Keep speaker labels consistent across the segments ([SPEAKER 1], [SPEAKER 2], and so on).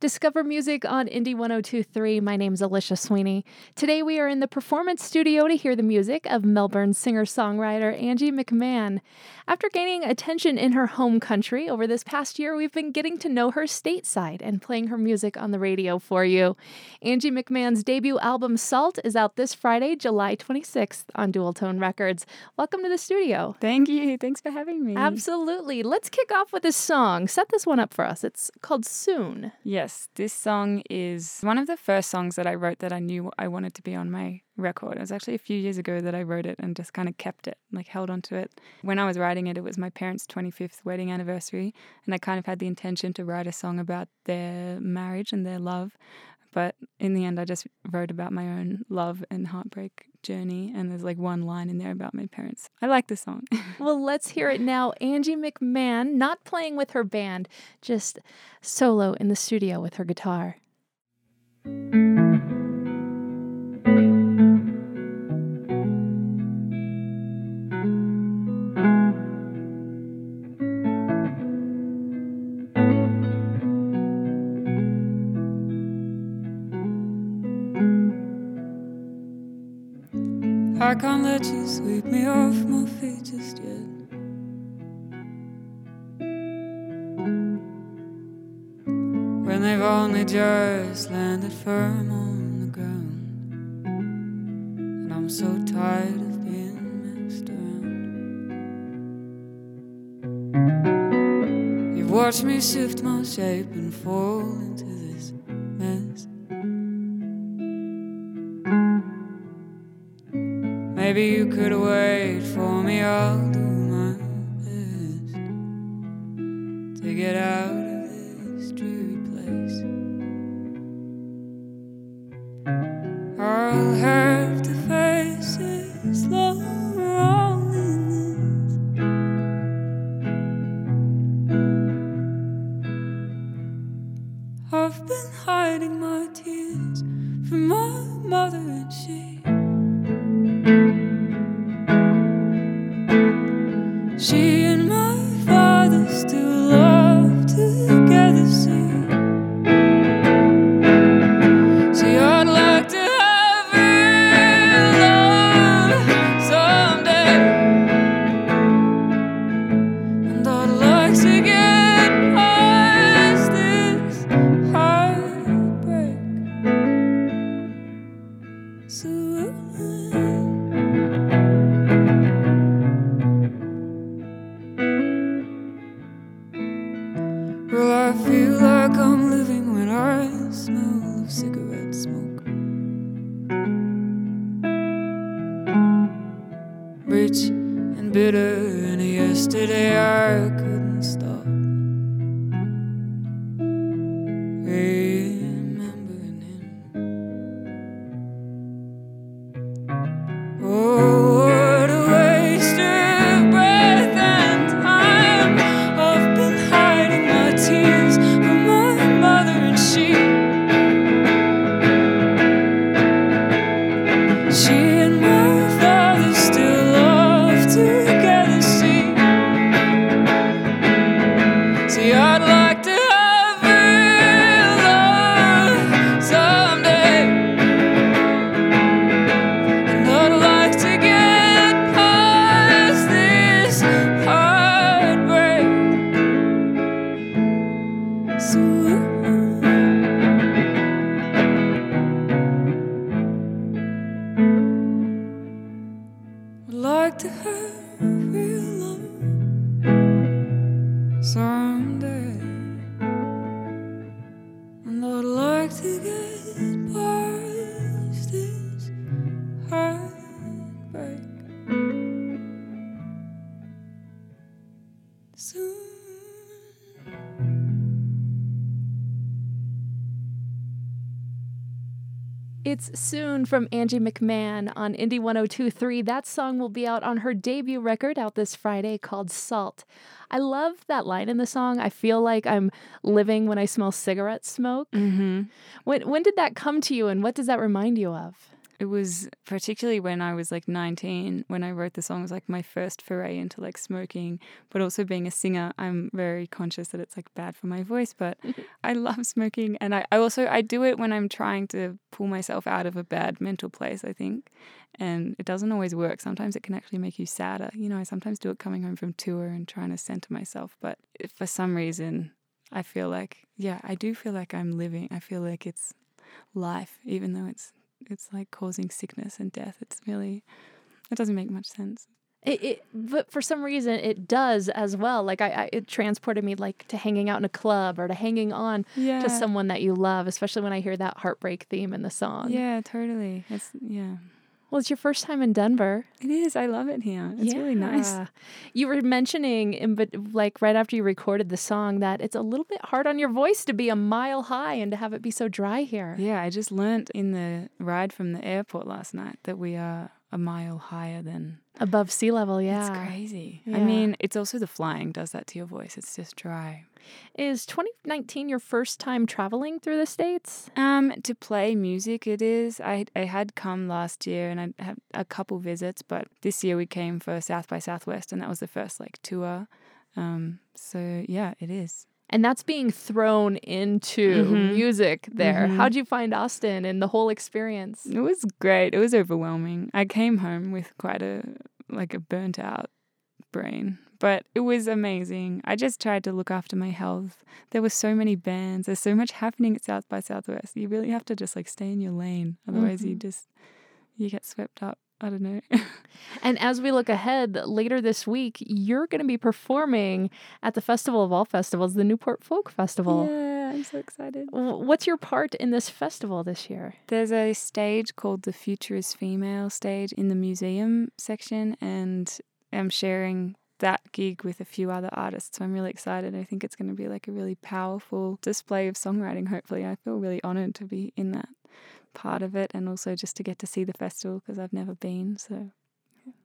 [SPEAKER 1] Discover music on Indie 1023. My name's Alicia Sweeney. Today we are in the performance studio to hear the music of Melbourne singer songwriter Angie McMahon. After gaining attention in her home country over this past year, we've been getting to know her stateside and playing her music on the radio for you. Angie McMahon's debut album Salt is out this Friday, July 26th on Dualtone Records. Welcome to the studio.
[SPEAKER 2] Thank you. Thanks for having me.
[SPEAKER 1] Absolutely. Let's kick off with a song. Set this one up for us. It's called Soon.
[SPEAKER 2] Yes, this song is one of the first songs that I wrote that I knew I wanted to be on my record. It was actually a few years ago that I wrote it and just kind of kept it, like held onto it. When I was writing it, it was my parents' 25th wedding anniversary, and I kind of had the intention to write a song about their marriage and their love. But in the end, I just wrote about my own love and heartbreak journey. And there's like one line in there about my parents. I like the song.
[SPEAKER 1] well, let's hear it now. Angie McMahon, not playing with her band, just solo in the studio with her guitar.
[SPEAKER 3] Let you sweep me off my feet just yet. When they've only just landed firm on the ground, and I'm so tired of being messed around. You've watched me shift my shape and fall into Maybe you could wait for me, I'll do my best to get out of this dreary place. I'll have to face long loneliness. I've been hiding my tears from my mother and she. She Well, I feel like I'm living when I smell of cigarette smoke. Rich and bitter, and yesterday I couldn't see, I'd like
[SPEAKER 1] It's soon from Angie McMahon on Indie 1023. That song will be out on her debut record out this Friday called Salt. I love that line in the song. I feel like I'm living when I smell cigarette smoke.
[SPEAKER 2] Mm-hmm.
[SPEAKER 1] When when did that come to you and what does that remind you of?
[SPEAKER 3] It was particularly when I was like 19 when I wrote the song it was like my first foray into like smoking but also being a singer I'm very conscious that it's like bad for my voice but I love smoking and I, I also I do it when I'm trying to pull myself out of a bad mental place I think and it doesn't always work. Sometimes it can actually make you sadder. You know I sometimes do it coming home from tour and trying to center myself but for some reason I feel like yeah I do feel like I'm living I feel like it's life even though it's it's like causing sickness and death. It's really it doesn't make much sense.
[SPEAKER 1] It, it, but for some reason it does as well. Like I, I, it transported me like to hanging out in a club or to hanging on
[SPEAKER 3] Yeah.
[SPEAKER 1] to someone that you love, especially when I hear that heartbreak theme in the song.
[SPEAKER 3] Yeah, totally. It's yeah.
[SPEAKER 1] Well, it's your first time in Denver.
[SPEAKER 3] It is. I love it here. It's really nice.
[SPEAKER 1] Yeah. You were mentioning, in, but like right after you recorded the song, that it's a little bit hard on your voice to be a mile high and to have it be so dry here.
[SPEAKER 3] Yeah, I just learned in the ride from the airport last night that we are a mile higher than
[SPEAKER 1] Above sea level, yeah.
[SPEAKER 3] It's crazy.
[SPEAKER 1] Yeah.
[SPEAKER 3] I mean, it's also the flying does that to your voice. It's just dry.
[SPEAKER 1] Is 2019 your first time traveling through the States?
[SPEAKER 3] Um, to play music, it is. I I had come last year and I had a couple visits, but this year we came for South by Southwest, and that was the first like tour. Um, so yeah, it is.
[SPEAKER 1] And that's being thrown into
[SPEAKER 3] Mhm.
[SPEAKER 1] music there.
[SPEAKER 3] Mhm.
[SPEAKER 1] How'd you find Austin and the whole experience?
[SPEAKER 3] It was great. It was overwhelming. I came home with quite a like a burnt out brain, but it was amazing. I just tried to look after my health. There were so many bands. There's so much happening at South by Southwest. You really have to just like stay in your lane. Otherwise, you
[SPEAKER 1] Mhm.
[SPEAKER 3] just you get swept up. I don't know.
[SPEAKER 1] And as we look ahead later this week, you're going to be performing at the festival of all festivals, the Newport Folk Festival.
[SPEAKER 3] yeah, I'm so excited.
[SPEAKER 1] What's your part in this festival this year?
[SPEAKER 3] There's a stage called the Future is Female stage in the museum section, and I'm sharing that gig with a few other artists. So I'm really excited. I think it's going to be like a really powerful display of songwriting, hopefully. I feel really honored to be in that part of it and also just to get to see the festival because I've never been. So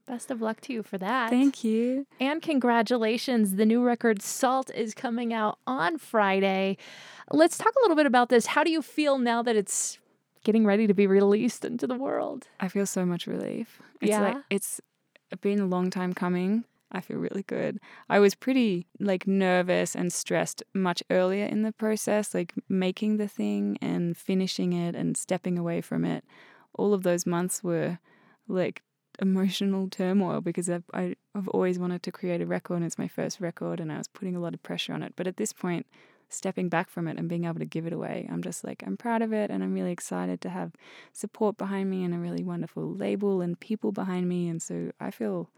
[SPEAKER 1] Best of luck to you for that.
[SPEAKER 3] thank you.
[SPEAKER 1] And congratulations. The new record Salt is coming out on Friday. Let's talk a little bit about this. How do you feel now that it's getting ready to be released into the world?
[SPEAKER 3] I feel so much relief. It's
[SPEAKER 1] Yeah?
[SPEAKER 3] like it's been a long time coming. I feel really good. I was pretty like nervous and stressed much earlier in the process, like making the thing and finishing it and stepping away from it. All of those months were like emotional turmoil because I've, I, I've always wanted to create a record and it's my first record and I was putting a lot of pressure on it. But at this point, stepping back from it and being able to give it away, I'm just like, I'm proud of it and I'm really excited to have support behind me and a really wonderful label and people behind me. And so I feel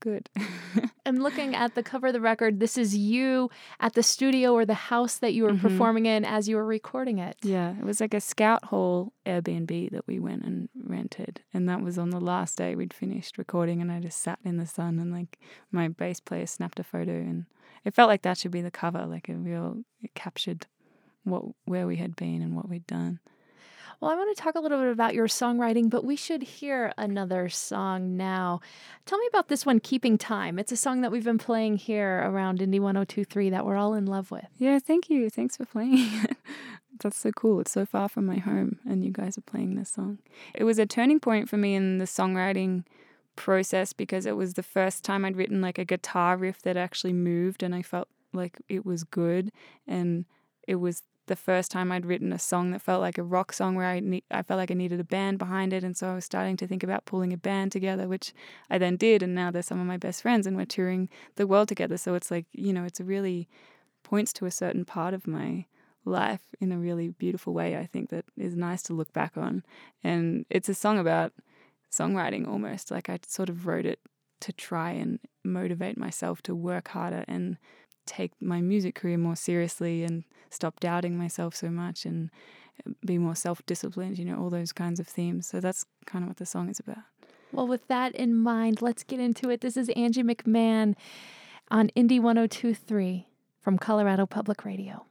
[SPEAKER 3] good.
[SPEAKER 1] I'm looking at the cover of the record. This is you at the studio or the house that you were
[SPEAKER 3] Mhm.
[SPEAKER 1] performing in as you were recording it.
[SPEAKER 3] yeah, it was like a scout hall Airbnb that we went and rented. And that was on the last day we'd finished recording. And I just sat in the sun and like my bass player snapped a photo. And it felt like that should be the cover, like a real, it captured what where we had been and what we'd done.
[SPEAKER 1] Well, I want to talk a little bit about your songwriting, but we should hear another song now. Tell me about this one, Keeping Time. It's a song that we've been playing here around Indie 1023 that we're all in love with.
[SPEAKER 3] Yeah, thank you. Thanks for playing. That's so cool. It's so far from my home, and you guys are playing this song. It was a turning point for me in the songwriting process because it was the first time I'd written like a guitar riff that actually moved, and I felt like it was good. And it was the first time I'd written a song that felt like a rock song where I ne- I felt like I needed a band behind it, and so I was starting to think about pulling a band together, which I then did, and now they're some of my best friends, and we're touring the world together. So it's like you know, it's really points to a certain part of my life in a really beautiful way. I think that is nice to look back on, and it's a song about songwriting almost. Like I sort of wrote it to try and motivate myself to work harder and take my music career more seriously and stop doubting myself so much and uh, be more self-disciplined you know all those kinds of themes so that's kind of what the song is about
[SPEAKER 1] Well, with that in mind, let's get into it. This is Angie McMahon on Indie 1023 from Colorado Public Radio.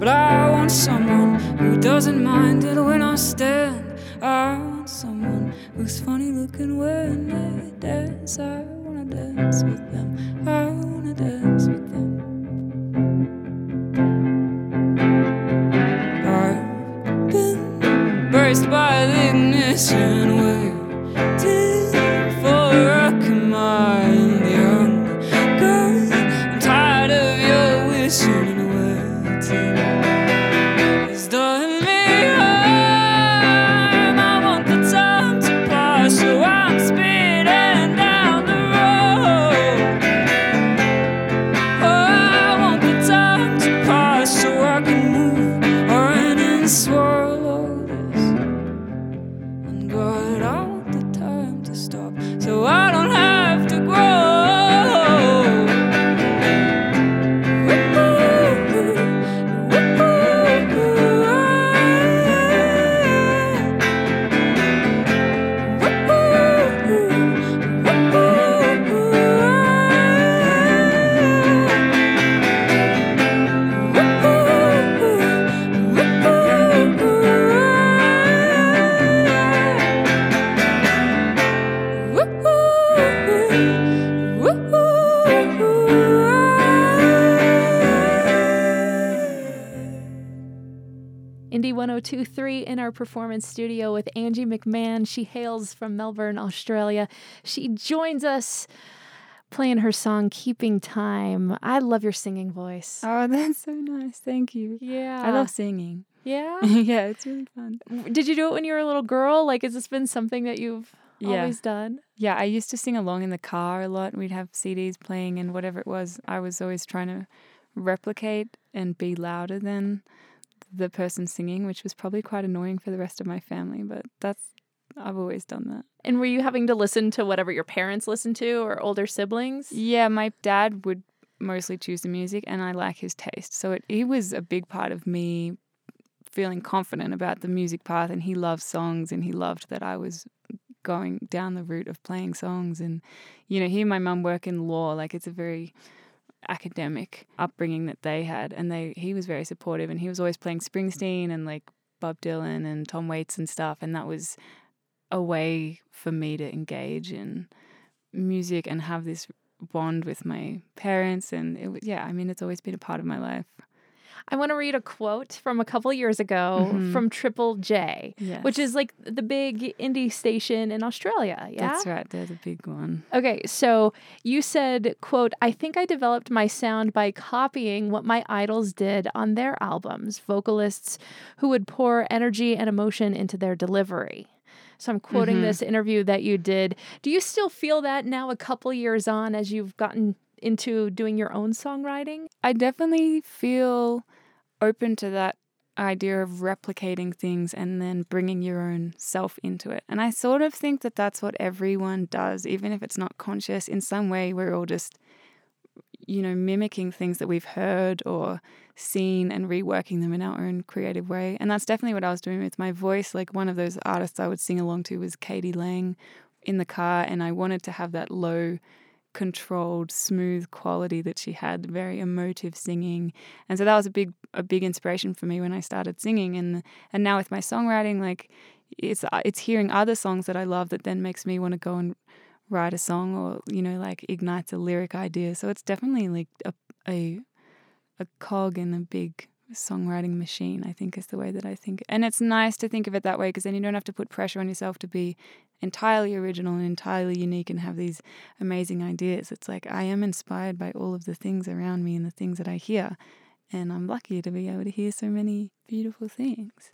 [SPEAKER 4] But I want someone who doesn't mind it when I stand. I want someone who's funny looking when they dance. I wanna dance with them. I wanna dance
[SPEAKER 1] Indie 1023 in our performance studio with Angie McMahon. She hails from Melbourne, Australia. She joins us playing her song Keeping Time. I love your singing voice.
[SPEAKER 3] Oh, that's so nice. Thank you.
[SPEAKER 1] Yeah.
[SPEAKER 3] I love singing.
[SPEAKER 1] Yeah.
[SPEAKER 3] yeah, it's really fun.
[SPEAKER 1] Did you do it when you were a little girl? Like, has this been something that you've
[SPEAKER 3] Yeah.
[SPEAKER 1] always done?
[SPEAKER 3] Yeah, I used to sing along in the car a lot. We'd have CDs playing, and whatever it was, I was always trying to replicate and be louder than the person singing, which was probably quite annoying for the rest of my family. But that's, I've always done that.
[SPEAKER 1] And were you having to listen to whatever your parents listened to or older siblings?
[SPEAKER 3] Yeah, my dad would mostly choose the music, and I like his taste. So it, he was a big part of me feeling confident about the music path, and he loved songs, and he loved that I was going down the route of playing songs. And you know, he and my mum work in law, like it's a very academic upbringing that they had, and they he was very supportive, and he was always playing Springsteen and like Bob Dylan and Tom Waits and stuff, and that was a way for me to engage in music and have this bond with my parents and it was yeah i mean it's always been a part of my life
[SPEAKER 1] I want to read a quote from a couple years ago
[SPEAKER 3] Mhm.
[SPEAKER 1] from Triple J,
[SPEAKER 3] yeah
[SPEAKER 1] which is like the big indie station in Australia. Yeah.
[SPEAKER 3] that's right there's a big one
[SPEAKER 1] Okay, so you said, quote, I think I developed my sound by copying what my idols did on their albums, vocalists who would pour energy and emotion into their delivery. So I'm quoting
[SPEAKER 3] Mhm.
[SPEAKER 1] this interview that you did. Do you still feel that now, a couple years on, as you've gotten into doing your own songwriting?
[SPEAKER 3] i definitely feel open to that idea of replicating things and then bringing your own self into it. And i sort of think that that's what everyone does even if it's not conscious. In some way we're all just you know mimicking things that we've heard or seen and reworking them in our own creative way. And that's definitely what i was doing with my voice. Like one of those artists i would sing along to was k.d. lang in the car and i wanted to have that low controlled smooth quality that she had very emotive singing and so that was a big a big inspiration for me when i started singing and and now with my songwriting like it's it's hearing other songs that I love that then makes me want to go and write a song or you know like ignites a lyric idea. So it's definitely like a a a cog in a big songwriting machine, I think is the way that I think. And it's nice to think of it that way because then you don't have to put pressure on yourself to be entirely original and entirely unique and have these amazing ideas. It's like I am inspired by all of the things around me and the things that I hear. And I'm lucky to be able to hear so many beautiful things.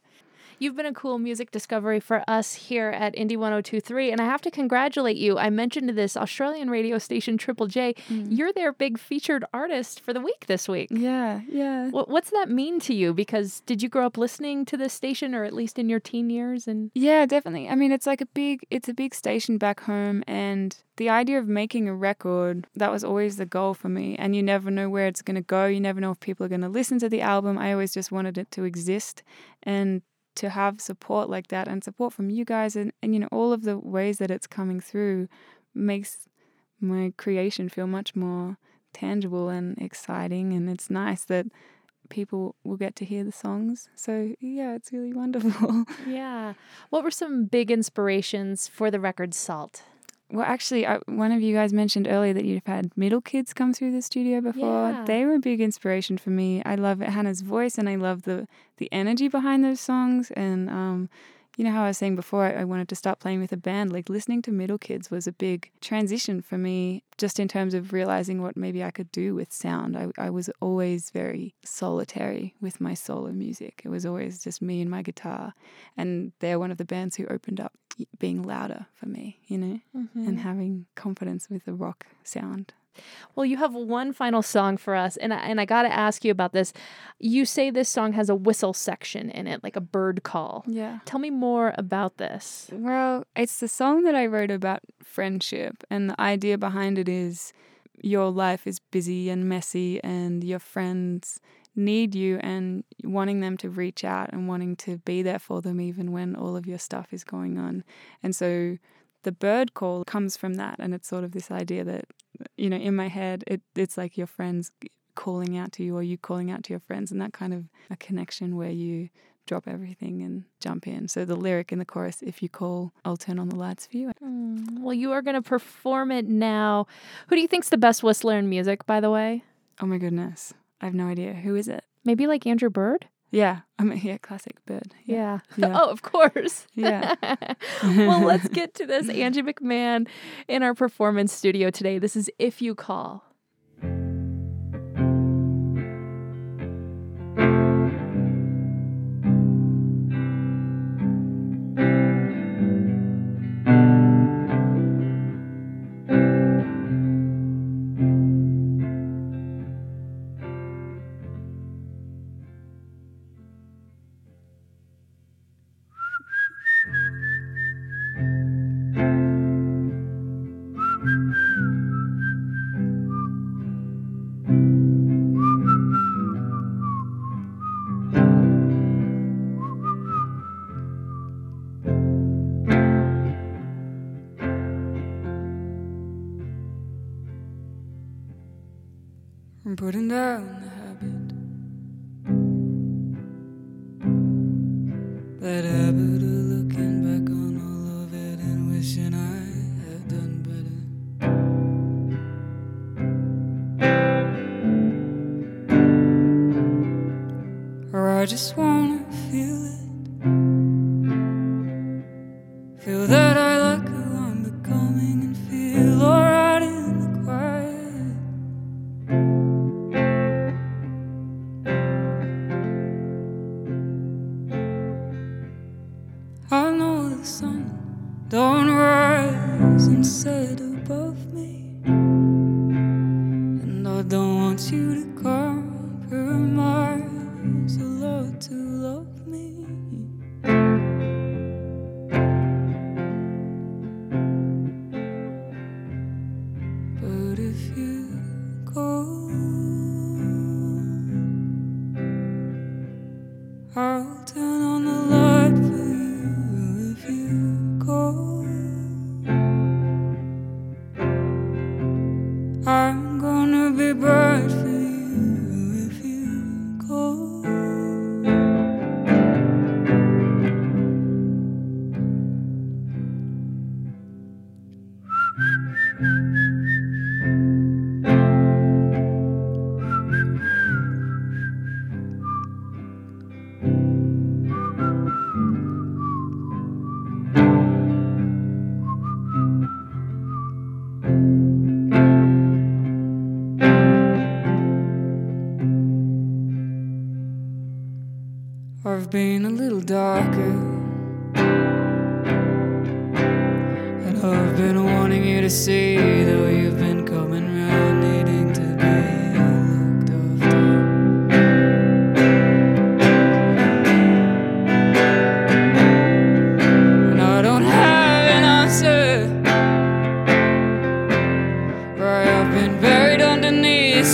[SPEAKER 1] You've been a cool music discovery for us here at Indie 1023, and I have to congratulate you. I mentioned to this Australian radio station Triple J.
[SPEAKER 3] Mm.
[SPEAKER 1] You're their big featured artist for the week this week.
[SPEAKER 3] Yeah, yeah.
[SPEAKER 1] What, what's that mean to you? Because did you grow up listening to this station, or at least in your teen years? And
[SPEAKER 3] Yeah, definitely. I mean, it's like a big it's a big station back home and the idea of making a record, that was always the goal for me. And you never know where it's going to go. You never know if people are going to listen to the album. I always just wanted it to exist and to have support like that and support from you guys and, and you know all of the ways that it's coming through makes my creation feel much more tangible and exciting and it's nice that people will get to hear the songs. So yeah, it's really wonderful.
[SPEAKER 1] yeah, what were some big inspirations for the record Salt?
[SPEAKER 3] Well, actually, I, one of you guys mentioned earlier that you've had middle kids come through the studio before.
[SPEAKER 1] Yeah.
[SPEAKER 3] They were a big inspiration for me. I love Hannah's voice, and I love the the energy behind those songs. And um, you know how I was saying before, I, I wanted to start playing with a band. Like listening to middle kids was a big transition for me, just in terms of realizing what maybe I could do with sound. I, I was always very solitary with my solo music. It was always just me and my guitar, and they're one of the bands who opened up being louder for me. You know and mm-hmm. having confidence with the rock sound.
[SPEAKER 1] Well, you have one final song for us, and I, and I got to ask you about this. You say this song has a whistle section in it, like a bird call.
[SPEAKER 3] Yeah.
[SPEAKER 1] Tell me more about this.
[SPEAKER 3] Well, it's the song that I wrote about friendship, and the idea behind it is your life is busy and messy, and your friends need you, and wanting them to reach out and wanting to be there for them, even when all of your stuff is going on. And so the bird call comes from that, and it's sort of this idea that, you know, in my head, it, it's like your friends calling out to you, or you calling out to your friends, and that kind of a connection where you drop everything and jump in. So the lyric in the chorus, if you call, I'll turn on the lights for you.
[SPEAKER 1] Mm, well, you are going to perform it now. Who do you think's the best whistler in music, by the way?
[SPEAKER 3] Oh my goodness. I have no idea. Who is it?
[SPEAKER 1] Maybe like Andrew Bird?
[SPEAKER 3] Yeah. I mean, yeah, classic bird.
[SPEAKER 1] Yeah.
[SPEAKER 3] Yeah.
[SPEAKER 1] oh, of course.
[SPEAKER 3] Yeah.
[SPEAKER 1] well, let's get to this. Angie McMahon in our performance studio today. This is If You Call.
[SPEAKER 4] I'm putting down don't want you to compromise lot to love me.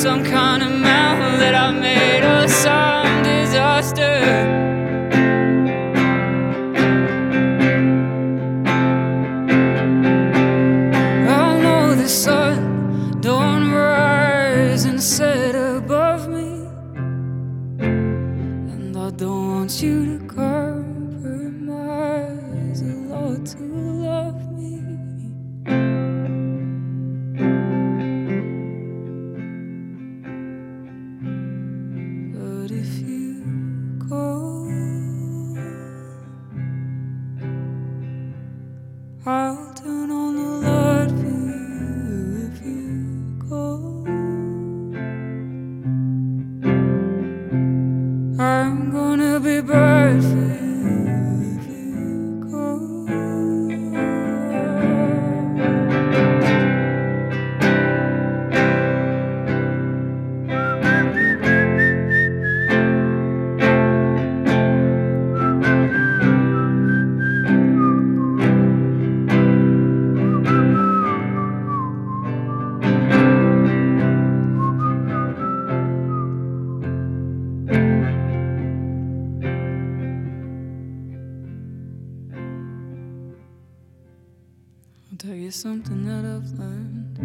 [SPEAKER 3] Some kind of mountain that I made that I've learned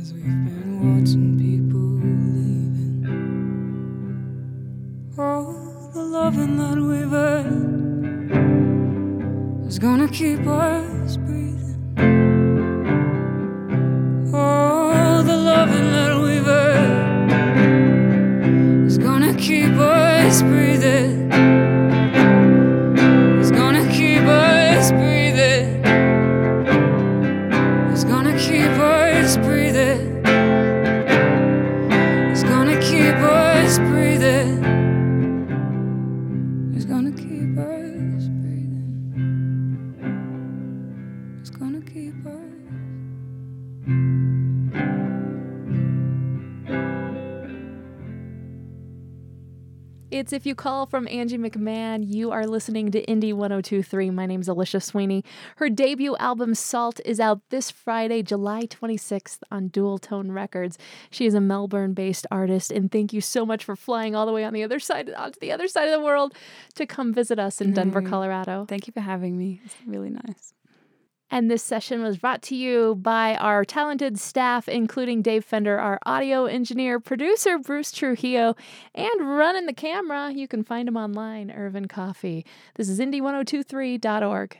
[SPEAKER 3] as we've been watching people leaving. All the loving that we've had is gonna keep us It's gonna keep us. It's
[SPEAKER 1] If You Call from Angie McMahon. You are listening to Indie 1023. My name's Alicia Sweeney. Her debut album, Salt, is out this Friday, July 26th on Dualtone Records. She is a Melbourne based artist, and thank you so much for flying all the way on the other side, onto the other side of the world to come visit us in Denver,
[SPEAKER 5] mm-hmm.
[SPEAKER 1] Colorado.
[SPEAKER 5] Thank you for having me. It's really nice.
[SPEAKER 1] And this session was brought to you by our talented staff, including Dave Fender, our audio engineer, producer Bruce Trujillo, and running the camera. You can find him online, Irvin Coffee. This is indie1023.org.